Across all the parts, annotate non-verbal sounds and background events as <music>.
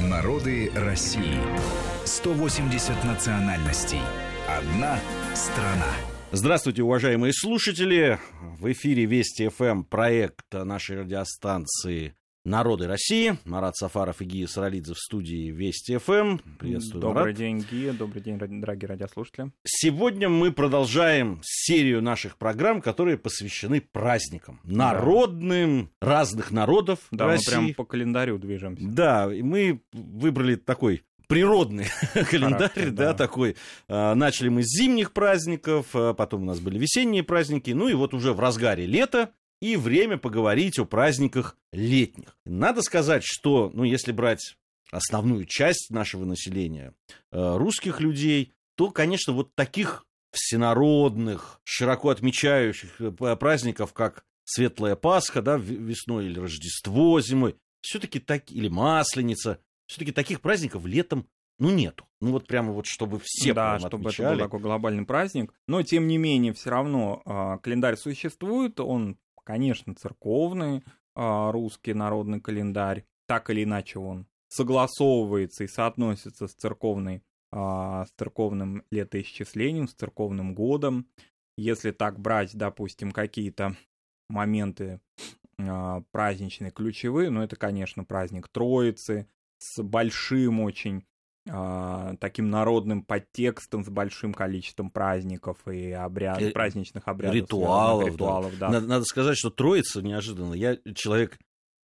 Народы России. 180 национальностей. Одна страна. Здравствуйте, уважаемые слушатели. В эфире Вести ФМ проект нашей радиостанции «Народы России». Марат Сафаров и Гия Саралидзе в студии Вести ФМ. Приветствую, Добрый Марат. день, Гия. Добрый день, дорогие радиослушатели. Сегодня мы продолжаем серию наших программ, которые посвящены праздникам. Народным, да. разных народов Да, России. мы прям по календарю движемся. Да, и мы выбрали такой природный <laughs> календарь, Характер, да, да, такой. А, начали мы с зимних праздников, а потом у нас были весенние праздники, ну и вот уже в разгаре лета и время поговорить о праздниках летних. Надо сказать, что, ну, если брать основную часть нашего населения, э, русских людей, то, конечно, вот таких всенародных, широко отмечающих э, праздников, как Светлая Пасха, да, весной или Рождество зимой, все-таки так, или Масленица, все-таки таких праздников летом ну, нету. Ну, вот прямо вот, чтобы все Да, чтобы отмечали. это был такой глобальный праздник. Но, тем не менее, все равно э, календарь существует. Он конечно, церковный а, русский народный календарь, так или иначе он согласовывается и соотносится с церковной а, с церковным летоисчислением, с церковным годом. Если так брать, допустим, какие-то моменты а, праздничные, ключевые, ну, это, конечно, праздник Троицы с большим очень таким народным подтекстом с большим количеством праздников и обряд, э, праздничных обрядов. Ритуалов. ритуалов да. Надо, надо сказать, что Троица неожиданно. Я человек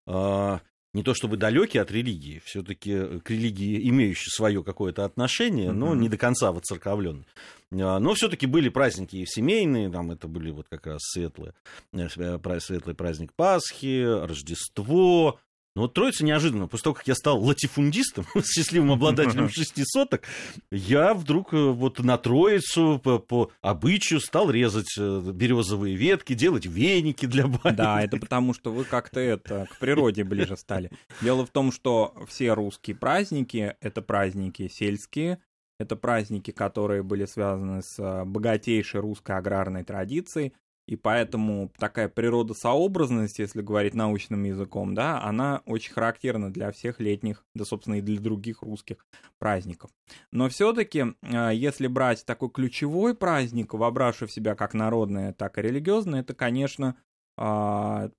э, не то чтобы далекий от религии, все-таки к религии имеющий свое какое-то отношение, mm-hmm. но не до конца воцерковленный. Но все-таки были праздники и семейные, там это были вот как раз светлые, э, светлый праздник Пасхи, Рождество, но вот Троица неожиданно, после того, как я стал латифундистом, <laughs> счастливым обладателем шести соток, я вдруг э, вот на Троицу по, по обычаю стал резать э, березовые ветки, делать веники для бани. Да, это <laughs> потому, что вы как-то это к природе ближе стали. Дело в том, что все русские праздники — это праздники сельские, это праздники, которые были связаны с э, богатейшей русской аграрной традицией, и поэтому такая природосообразность, если говорить научным языком, да, она очень характерна для всех летних, да, собственно, и для других русских праздников. Но все-таки, а, если брать такой ключевой праздник, вобравший в себя как народное, так и религиозное, это, конечно, а,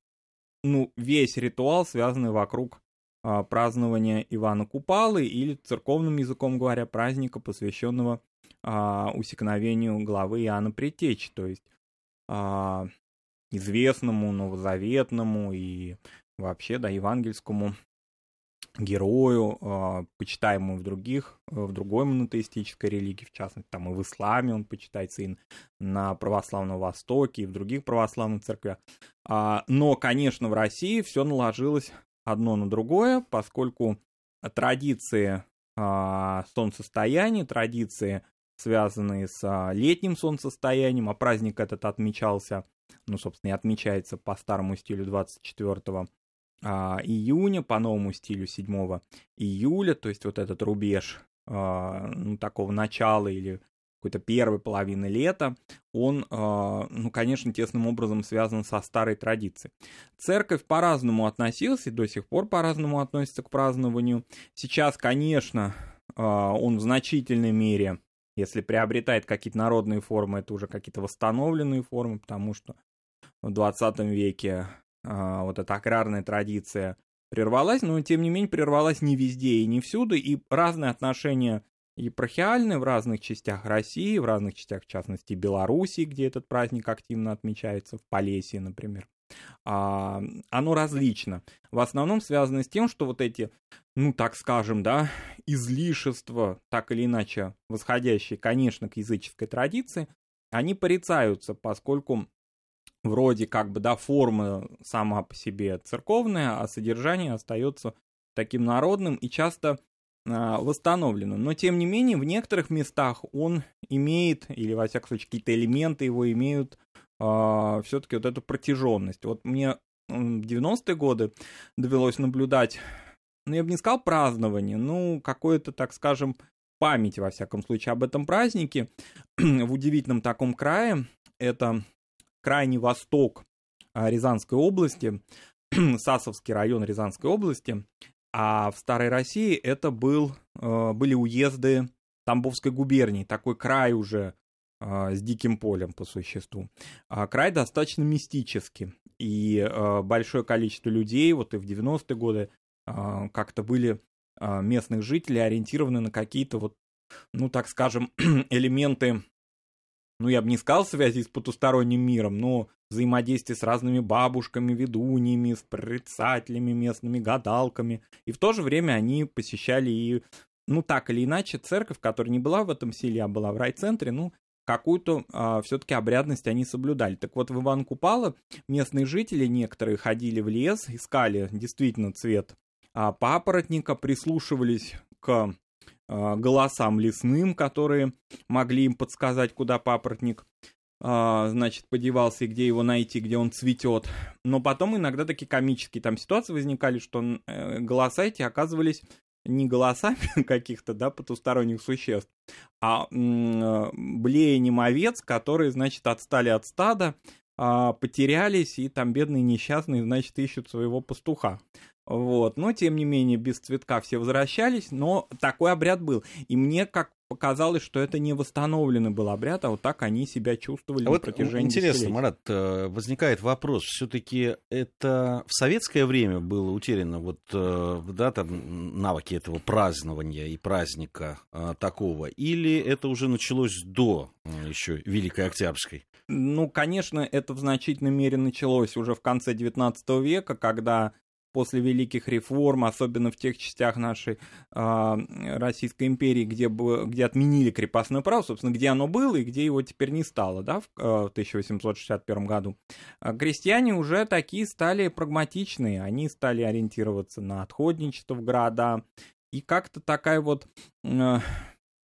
ну, весь ритуал, связанный вокруг а, празднования Ивана Купалы или церковным языком говоря праздника, посвященного усекновению главы Иоанна Предтечи, то есть а, известному новозаветному и вообще, да, евангельскому герою, э, почитаемому в других, в другой монотеистической религии, в частности, там и в исламе он почитается, и на православном Востоке, и в других православных церквях. А, но, конечно, в России все наложилось одно на другое, поскольку традиции а, солнцестояния, традиции связанные с а, летним солнцестоянием, а праздник этот отмечался, ну, собственно, и отмечается по старому стилю 24 а, июня, по новому стилю 7 июля, то есть вот этот рубеж а, ну, такого начала или какой-то первой половины лета, он, ну, конечно, тесным образом связан со старой традицией. Церковь по-разному относилась и до сих пор по-разному относится к празднованию. Сейчас, конечно, он в значительной мере если приобретает какие-то народные формы, это уже какие-то восстановленные формы, потому что в 20 веке а, вот эта аграрная традиция прервалась, но тем не менее прервалась не везде и не всюду, и разные отношения епархиальные в разных частях России, в разных частях, в частности, Белоруссии, где этот праздник активно отмечается, в Полесье, например оно различно. В основном связано с тем, что вот эти, ну так скажем, да, излишества, так или иначе восходящие, конечно, к языческой традиции, они порицаются, поскольку вроде как бы, да, форма сама по себе церковная, а содержание остается таким народным и часто а, восстановленным. Но, тем не менее, в некоторых местах он имеет, или, во всяком случае, какие-то элементы его имеют а, все-таки вот эту протяженность. Вот мне в 90-е годы довелось наблюдать, ну, я бы не сказал празднование, ну, какое-то, так скажем, память, во всяком случае, об этом празднике <clears throat> в удивительном таком крае. Это крайний восток а, Рязанской области, <clears throat> Сасовский район Рязанской области. А в Старой России это был, были уезды Тамбовской губернии, такой край уже с диким полем по существу. А край достаточно мистический, и большое количество людей, вот и в 90-е годы, как-то были местных жителей ориентированы на какие-то вот, ну, так скажем, <clears throat> элементы ну, я бы не сказал связи с потусторонним миром, но взаимодействие с разными бабушками, ведуньями, с прорицателями, местными гадалками. И в то же время они посещали и, ну, так или иначе, церковь, которая не была в этом селе, а была в райцентре, ну, какую-то а, все-таки обрядность они соблюдали. Так вот, в Иван Купала местные жители некоторые ходили в лес, искали действительно цвет а, папоротника, прислушивались к Э, голосам лесным, которые могли им подсказать, куда папоротник э, значит, подевался и где его найти, где он цветет. Но потом иногда такие комические там ситуации возникали, что э, голоса эти оказывались не голосами <laughs> каких-то, да, потусторонних существ, а блеянием овец, которые, значит, отстали от стада, а, потерялись, и там бедные несчастные, значит, ищут своего пастуха. Вот, но тем не менее без цветка все возвращались, но такой обряд был. И мне как показалось, что это не восстановленный был обряд, а вот так они себя чувствовали а на вот протяжении Интересно, Марат, э, возникает вопрос, все-таки это в советское время было утеряно вот, э, да, там, навыки этого празднования и праздника э, такого, или это уже началось до еще Великой Октябрьской? Ну, конечно, это в значительной мере началось уже в конце XIX века, когда после великих реформ, особенно в тех частях нашей э, Российской империи, где, где отменили крепостное право, собственно, где оно было и где его теперь не стало, да, в, э, в 1861 году, а крестьяне уже такие стали прагматичные, они стали ориентироваться на отходничество в города, и как-то такая вот... Э,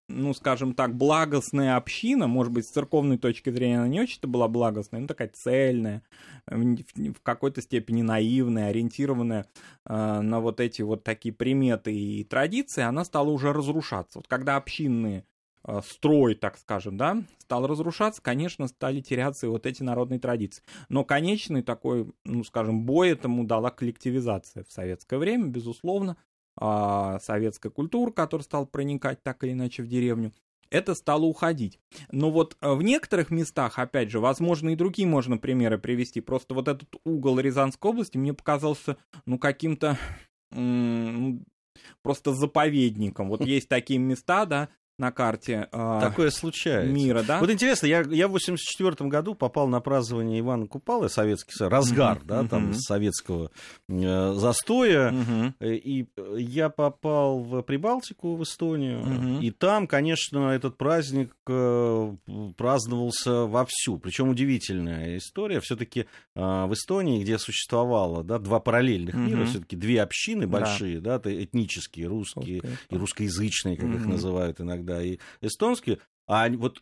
ну, скажем так, благостная община, может быть, с церковной точки зрения она не очень-то была благостная, но такая цельная, в какой-то степени наивная, ориентированная э, на вот эти вот такие приметы и традиции, она стала уже разрушаться. Вот когда общинный э, строй, так скажем, да, стал разрушаться, конечно, стали теряться и вот эти народные традиции. Но конечный такой, ну, скажем, бой этому дала коллективизация в советское время, безусловно, а, советская культура, которая стала проникать так или иначе в деревню, это стало уходить. Но вот э, в некоторых местах, опять же, возможно, и другие можно примеры привести. Просто вот этот угол Рязанской области мне показался, ну, каким-то ну, просто заповедником. Вот <laughs> есть такие места, да, на карте э, Такое случается. мира, да? Вот интересно, я, я в 84 году попал на празднование Ивана Купалы, советский разгар, mm-hmm. да, там, mm-hmm. советского э, застоя, mm-hmm. и я попал в Прибалтику, в Эстонию, mm-hmm. и там, конечно, этот праздник э, праздновался вовсю, причем удивительная история, все-таки э, в Эстонии, где существовало, да, два параллельных mm-hmm. мира, все-таки две общины большие, да, да этнические, русские okay. и русскоязычные, как mm-hmm. их называют иногда, да, и эстонские, а вот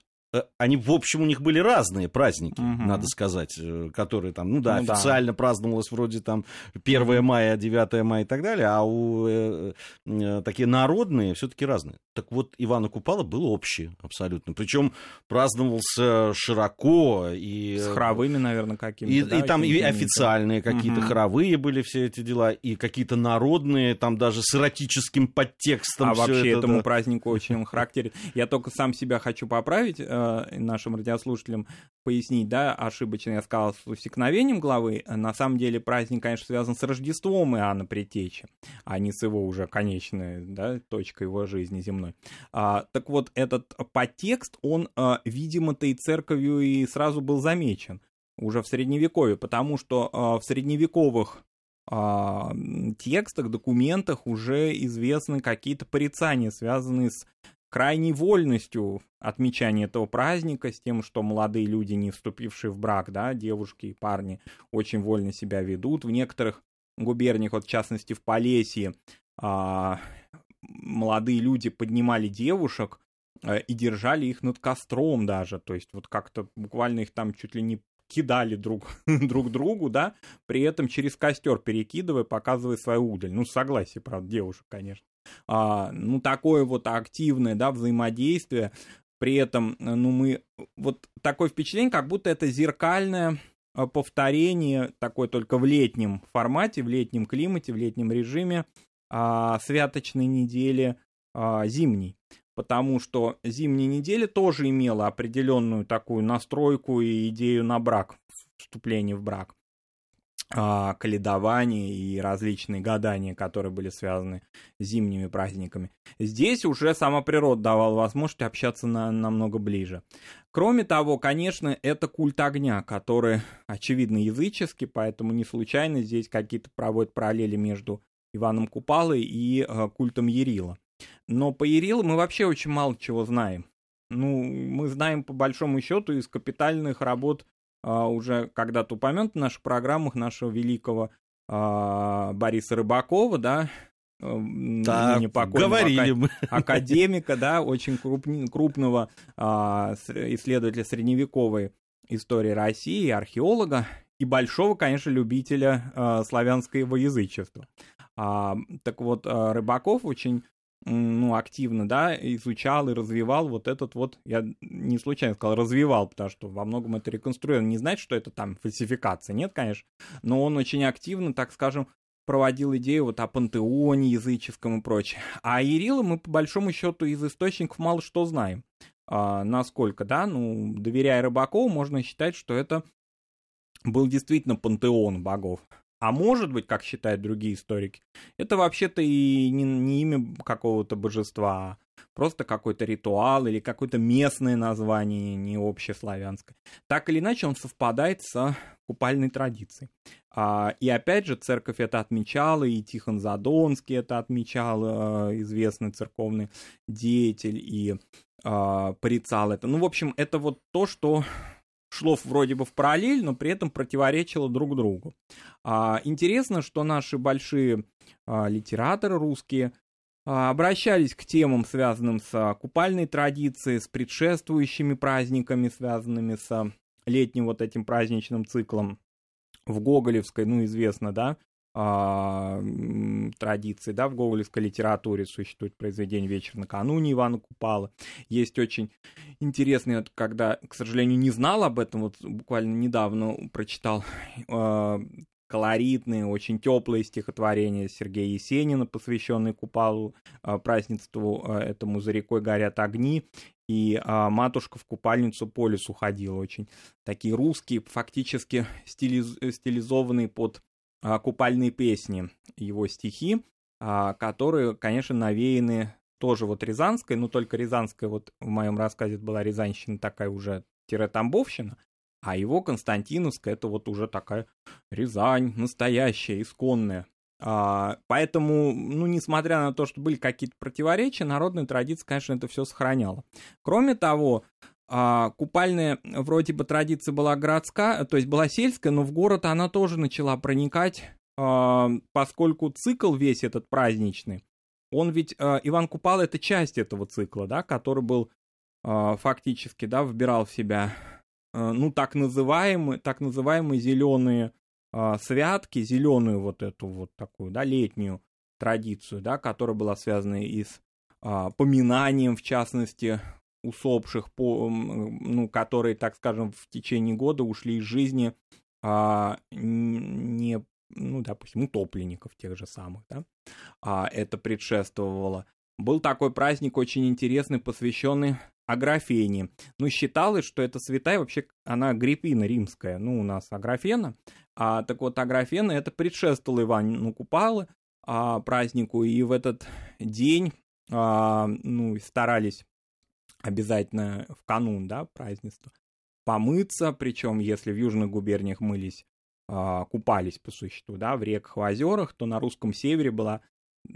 они, в общем, у них были разные праздники, угу. надо сказать, э, которые там, ну да, ну, официально да. праздновалось вроде там 1 мая, 9 мая и так далее, а у э, э, такие народные все-таки разные. Так вот, Ивана Купала был общий абсолютно. Причем праздновался широко и... С хоровыми, наверное, какими-то. И, да, и там и официальные какие-то угу. хоровые были все эти дела, и какие-то народные, там даже с эротическим подтекстом. А вообще это, этому да. празднику очень характерен. Я только сам себя хочу поправить Э, нашим радиослушателям пояснить, да, ошибочно я сказал с усекновением главы. На самом деле праздник, конечно, связан с Рождеством Иоанна Предтечи, а не с его уже конечной, да, точкой его жизни земной. А, так вот, этот подтекст, он, а, видимо-то и церковью и сразу был замечен уже в Средневековье, потому что а, в средневековых а, текстах, документах уже известны какие-то порицания, связанные с крайней вольностью отмечания этого праздника, с тем, что молодые люди, не вступившие в брак, да, девушки и парни, очень вольно себя ведут. В некоторых губерниях, вот в частности в Полесье, а, молодые люди поднимали девушек а, и держали их над костром даже, то есть вот как-то буквально их там чуть ли не кидали друг, <laughs> друг другу, да, при этом через костер перекидывая, показывая свою удаль. Ну, согласие, правда, девушек, конечно а, ну, такое вот активное, да, взаимодействие, при этом, ну, мы, вот такое впечатление, как будто это зеркальное а, повторение, такое только в летнем формате, в летнем климате, в летнем режиме, а, святочной недели а, зимней. Потому что зимняя неделя тоже имела определенную такую настройку и идею на брак, вступление в брак каледования и различные гадания, которые были связаны с зимними праздниками. Здесь уже сама природа давала возможность общаться на, намного ближе. Кроме того, конечно, это культ огня, который, очевидно, языческий, поэтому не случайно здесь какие-то проводят параллели между Иваном Купалой и э, культом Ярила. Но по Ярилу мы вообще очень мало чего знаем. Ну, мы знаем по большому счету из капитальных работ а, уже когда-то упомянут в наших программах нашего великого а, Бориса Рыбакова, да, да, говорили мы. <laughs> академика, да, очень крупного а, исследователя средневековой истории России, археолога и большого, конечно, любителя а, славянского язычества. А, так вот, а, Рыбаков очень ну, активно, да, изучал и развивал вот этот вот, я не случайно сказал развивал, потому что во многом это реконструировано, не знать, что это там фальсификация, нет, конечно, но он очень активно, так скажем, проводил идею вот о пантеоне языческом и прочее. А Ирила мы по большому счету из источников мало что знаем. А, насколько, да, ну, доверяя Рыбакову, можно считать, что это был действительно пантеон богов. А может быть, как считают другие историки, это вообще-то и не, не имя какого-то божества, а просто какой-то ритуал или какое-то местное название, не общеславянское. Так или иначе, он совпадает с купальной традицией. А, и опять же, церковь это отмечала, и Тихон Задонский это отмечал, а, известный церковный деятель, и а, порицал это. Ну, в общем, это вот то, что шло вроде бы в параллель, но при этом противоречило друг другу. А, интересно, что наши большие а, литераторы русские а, обращались к темам, связанным с а, купальной традицией, с предшествующими праздниками, связанными с летним вот этим праздничным циклом. В Гоголевской, ну, известно, да, а, традиции, да, в гоголевской литературе существует произведение «Вечер накануне» Ивана Купала. Есть очень интересный, вот, когда, к сожалению, не знал об этом, вот буквально недавно прочитал э, <laughs> колоритные, очень теплые стихотворения Сергея Есенина, посвященные Купалу, э, празднеству этому «За рекой горят огни», и а, матушка в купальницу по лесу ходила очень такие русские, фактически стилиз, стилизованные под а, купальные песни, его стихи, а, которые, конечно, навеяны тоже вот Рязанской, но только Рязанская вот в моем рассказе была Рязанщина такая уже Тамбовщина, а его Константиновская это вот уже такая Рязань настоящая, исконная. А, поэтому, ну, несмотря на то, что были какие-то противоречия, народная традиция, конечно, это все сохраняла. Кроме того, а, купальная вроде бы традиция была городская, то есть была сельская, но в город она тоже начала проникать, а, поскольку цикл весь этот праздничный, он ведь, а, Иван Купал это часть этого цикла, да, который был а, фактически, да, вбирал в себя, ну, так называемые, так называемые зеленые святки, зеленую вот эту вот такую, да, летнюю традицию, да, которая была связана и с поминанием, в частности, усопших, по, ну, которые, так скажем, в течение года ушли из жизни а, не, ну, допустим, утопленников тех же самых, да, а, это предшествовало. Был такой праздник очень интересный, посвященный Аграфене. Ну, считалось, что это святая вообще, она Агриппина римская, ну, у нас Аграфена. А, так вот, Аграфена это предшествовало Ивану Купалы а, празднику, и в этот день а, ну, старались обязательно в канун, да, празднества, помыться, причем если в южных губерниях мылись, э, купались по существу, да, в реках, в озерах, то на русском севере была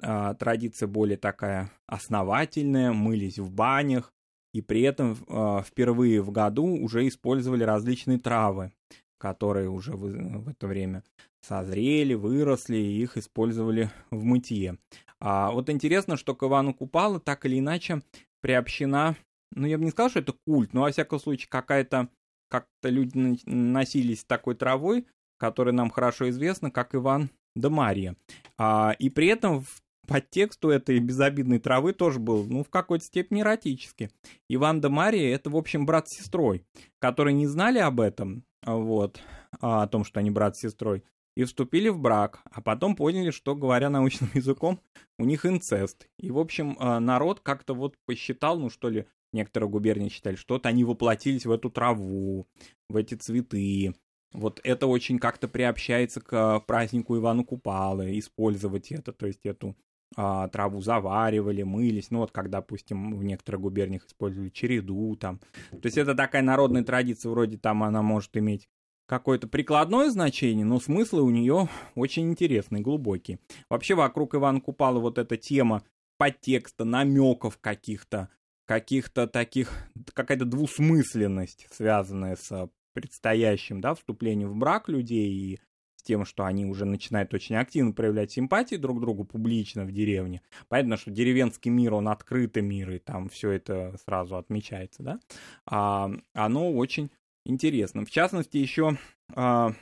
э, традиция более такая основательная, мылись в банях, и при этом э, впервые в году уже использовали различные травы, которые уже в это время созрели, выросли, и их использовали в мытье. А вот интересно, что к Ивану Купала так или иначе приобщена ну, я бы не сказал, что это культ, но, во всяком случае, какая-то, как-то люди носились такой травой, которая нам хорошо известна, как Иван да Мария. А, и при этом в подтексту этой безобидной травы тоже был, ну, в какой-то степени эротический. Иван да Мария — это, в общем, брат с сестрой, которые не знали об этом, вот, о том, что они брат с сестрой. и вступили в брак, а потом поняли, что, говоря научным <laughs> языком, у них инцест. И, в общем, э, народ как-то вот посчитал, ну что ли, некоторые губернии считали, что-то они воплотились в эту траву, в эти цветы. Вот это очень как-то приобщается к празднику Ивана Купалы, использовать это, то есть эту а, траву заваривали, мылись, ну вот как, допустим, в некоторых губерниях использовали череду там. То есть это такая народная традиция, вроде там она может иметь какое-то прикладное значение, но смыслы у нее очень интересные, глубокие. Вообще вокруг Ивана Купала вот эта тема подтекста, намеков каких-то, каких-то таких, какая-то двусмысленность, связанная с предстоящим, да, вступлением в брак людей и с тем, что они уже начинают очень активно проявлять симпатии друг к другу публично в деревне. Понятно, что деревенский мир, он открытый мир, и там все это сразу отмечается, да. А, оно очень интересно. В частности, еще а,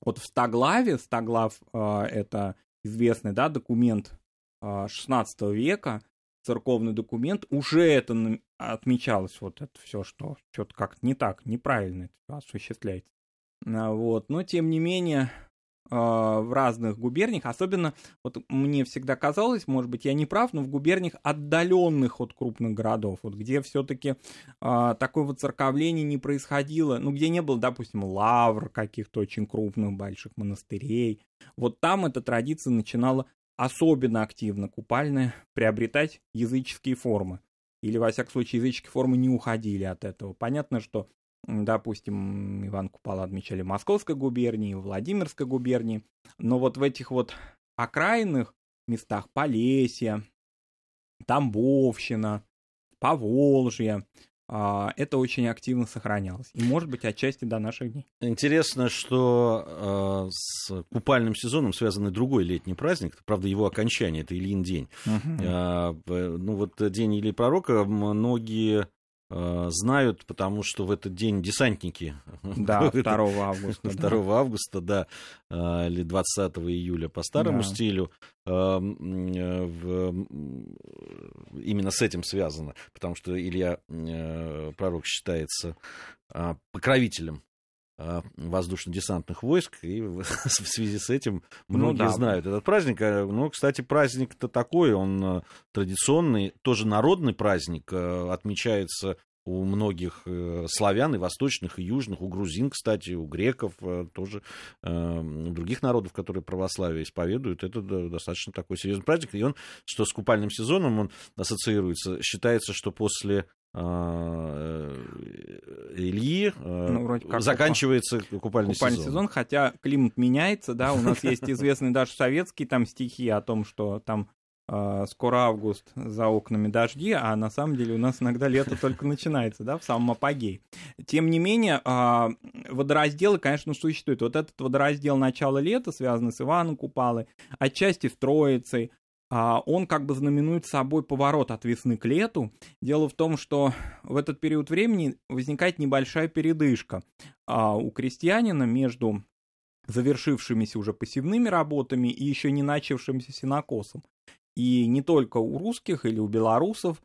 вот в Стоглаве, Стоглав а, это известный, да, документ а, 16 века, церковный документ, уже это отмечалось, вот это все, что что-то как-то не так, неправильно это осуществляется. А, вот. Но, тем не менее, а, в разных губерниях, особенно, вот мне всегда казалось, может быть, я не прав, но в губерниях отдаленных от крупных городов, вот где все-таки а, такое вот церковление не происходило, ну, где не было, допустим, лавр каких-то очень крупных, больших монастырей, вот там эта традиция начинала особенно активно, купальная, приобретать языческие формы. Или, во всяком случае, языческие формы не уходили от этого. Понятно, что допустим, Иван Купала отмечали в Московской губернии, в Владимирской губернии, но вот в этих вот окраинных местах Полесье, Тамбовщина, Поволжье, это очень активно сохранялось. И, может быть, отчасти до наших дней. Интересно, что э, с купальным сезоном связан и другой летний праздник. Правда, его окончание, это Ильин день. Uh-huh. Э, ну вот День Ильи Пророка многие Э, знают, потому что в этот день десантники... Да, <laughs> 2 августа. 2 да. августа, да, э, или 20 июля по старому да. стилю. Э, именно с этим связано, потому что Илья Пророк считается покровителем воздушно-десантных войск, и <laughs> в связи с этим ну многие ну, да. знают этот праздник. Ну, кстати, праздник-то такой, он традиционный, тоже народный праздник, отмечается у многих э, славян, и восточных, и южных, у грузин, кстати, у греков, тоже у других народов, которые православие исповедуют, это достаточно такой серьезный праздник. И он, что с купальным сезоном он ассоциируется, считается, что после Ильи э, ну, вроде как заканчивается купальный, купальный сезон. сезон. Хотя климат меняется, да, у нас есть известные даже советские там стихи о том, что там э, скоро август, за окнами дожди, а на самом деле у нас иногда лето только начинается, да, в самом апогее. Тем не менее, водоразделы, конечно, существуют. Вот этот водораздел начала лета, связанный с Иваном Купалой, отчасти с Троицей, а, он как бы знаменует собой поворот от весны к лету. Дело в том, что в этот период времени возникает небольшая передышка а, у крестьянина между завершившимися уже посевными работами и еще не начавшимся сенокосом. И не только у русских или у белорусов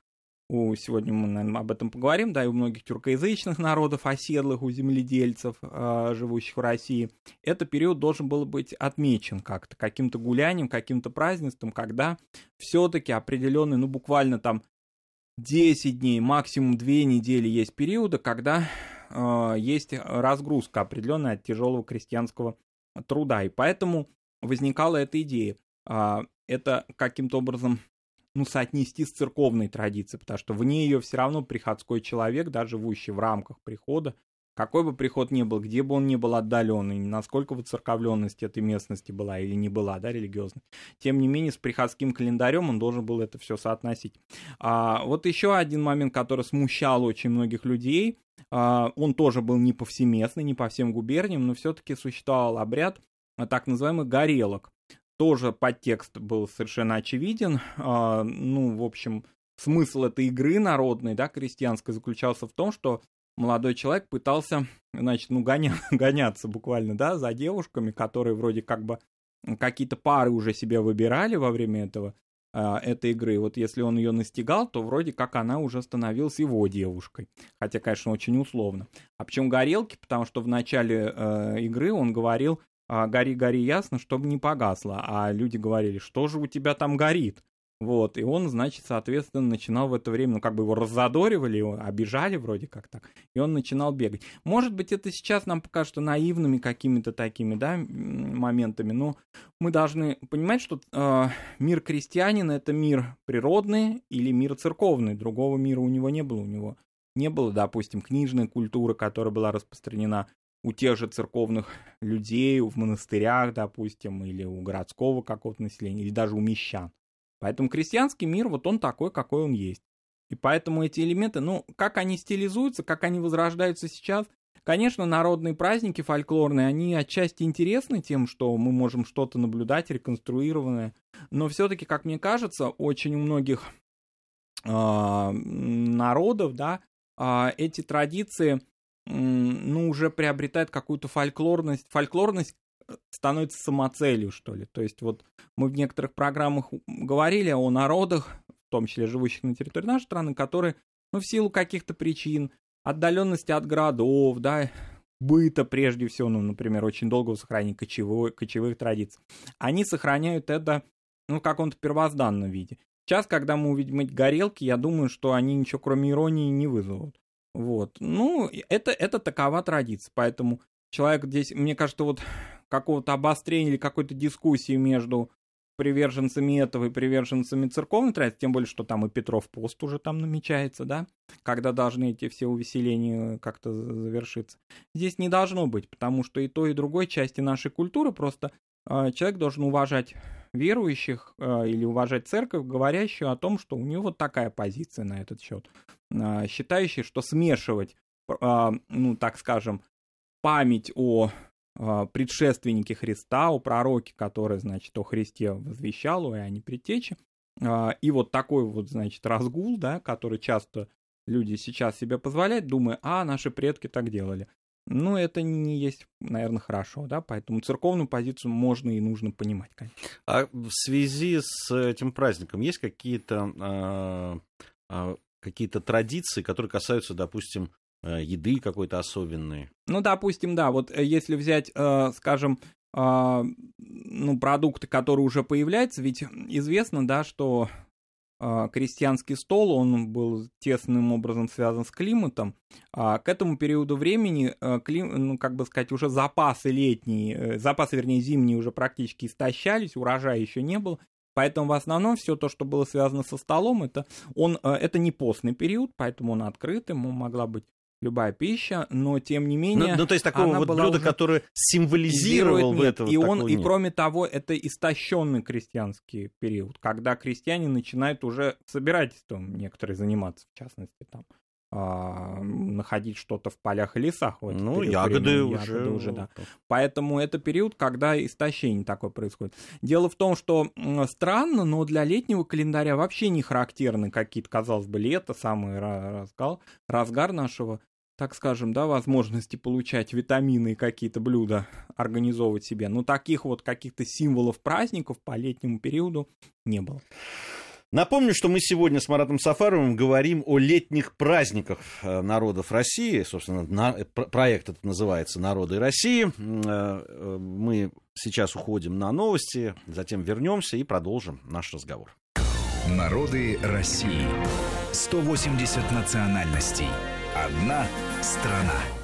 у, сегодня мы, наверное, об этом поговорим, да, и у многих тюркоязычных народов, оседлых, у земледельцев, э, живущих в России, этот период должен был быть отмечен как-то, каким-то гулянием, каким-то празднеством, когда все-таки определенный, ну, буквально там 10 дней, максимум 2 недели есть периоды, когда э, есть разгрузка определенная от тяжелого крестьянского труда, и поэтому возникала эта идея. Э, это каким-то образом ну, соотнести с церковной традицией, потому что вне ее все равно приходской человек, да, живущий в рамках прихода, какой бы приход ни был, где бы он ни был отдаленный, насколько бы церковленность этой местности была или не была, да, религиозной, тем не менее с приходским календарем он должен был это все соотносить. А, вот еще один момент, который смущал очень многих людей, а, он тоже был не повсеместный, не по всем губерниям, но все-таки существовал обряд а, так называемых горелок тоже подтекст был совершенно очевиден. А, ну, в общем, смысл этой игры народной, да, крестьянской, заключался в том, что молодой человек пытался, значит, ну, гоня, <laughs> гоняться буквально, да, за девушками, которые вроде как бы какие-то пары уже себе выбирали во время этого, э, этой игры. Вот если он ее настигал, то вроде как она уже становилась его девушкой. Хотя, конечно, очень условно. А почему горелки? Потому что в начале э, игры он говорил, а, «Гори, гори ясно, чтобы не погасло». А люди говорили, что же у тебя там горит? Вот, и он, значит, соответственно, начинал в это время, ну, как бы его раззадоривали, обижали вроде как так, и он начинал бегать. Может быть, это сейчас нам покажется наивными какими-то такими, да, моментами, но мы должны понимать, что э, мир крестьянина — это мир природный или мир церковный, другого мира у него не было, у него не было, допустим, книжной культуры, которая была распространена у тех же церковных людей, в монастырях, допустим, или у городского какого-то населения, или даже у мещан. Поэтому крестьянский мир, вот он такой, какой он есть. И поэтому эти элементы, ну, как они стилизуются, как они возрождаются сейчас, Конечно, народные праздники фольклорные, они отчасти интересны тем, что мы можем что-то наблюдать, реконструированное, но все-таки, как мне кажется, очень у многих э, народов, да, э, эти традиции, ну, уже приобретают какую-то фольклорность. Фольклорность становится самоцелью, что ли. То есть вот мы в некоторых программах говорили о народах, в том числе живущих на территории нашей страны, которые, ну, в силу каких-то причин, отдаленности от городов, да, быта прежде всего, ну, например, очень долгого сохранения кочевой, кочевых традиций, они сохраняют это, ну, в каком-то первозданном виде. Сейчас, когда мы увидим эти горелки, я думаю, что они ничего кроме иронии не вызовут. Вот. Ну, это, это такова традиция. Поэтому человек здесь, мне кажется, вот какого-то обострения или какой-то дискуссии между приверженцами этого и приверженцами церковной традиции, тем более, что там и Петров пост уже там намечается, да, когда должны эти все увеселения как-то завершиться. Здесь не должно быть, потому что и той, и другой части нашей культуры просто э, человек должен уважать верующих э, или уважать церковь, говорящую о том, что у него вот такая позиция на этот счет, считающий, что смешивать, э, ну, так скажем, память о а, предшественники Христа, о пророке, который, значит, о Христе возвещал, о Иоанне Предтече. А, и вот такой вот, значит, разгул, да, который часто люди сейчас себе позволяют, думая, а, наши предки так делали. Ну, это не есть, наверное, хорошо, да, поэтому церковную позицию можно и нужно понимать, конечно. А в связи с этим праздником есть какие-то какие-то традиции, которые касаются, допустим, Э, еды какой-то особенной. Ну, допустим, да, вот э, если взять, э, скажем, ну, продукты, которые уже появляются, ведь известно, да, что крестьянский стол, он был тесным образом связан с климатом. А к этому периоду времени, клим, ну, как бы сказать, уже запасы летние, запасы, вернее, зимние уже практически истощались, урожая еще не было. Поэтому в основном все то, что было связано со столом, это, он, это не постный период, поэтому он открыт, ему могла быть любая пища, но тем не ну, менее... Ну, ну то есть такого вот блюда, уже... которое символизировал в это и он И кроме того, это истощенный крестьянский период, когда крестьяне начинают уже собирательством некоторые заниматься, в частности, там, а, находить что-то в полях и лесах. В ну, ягоды времени. уже. Ягоды уже, да. Поэтому это период, когда истощение такое происходит. Дело в том, что странно, но для летнего календаря вообще не характерны какие-то, казалось бы, лето, самый разгар, разгар нашего так скажем, да, возможности получать витамины и какие-то блюда организовывать себе. Но таких вот каких-то символов праздников по летнему периоду не было. Напомню, что мы сегодня с Маратом Сафаровым говорим о летних праздниках э, народов России. Собственно, на, э, проект этот называется «Народы России». Э, мы сейчас уходим на новости, затем вернемся и продолжим наш разговор. Народы России. 180 национальностей. Одна страна.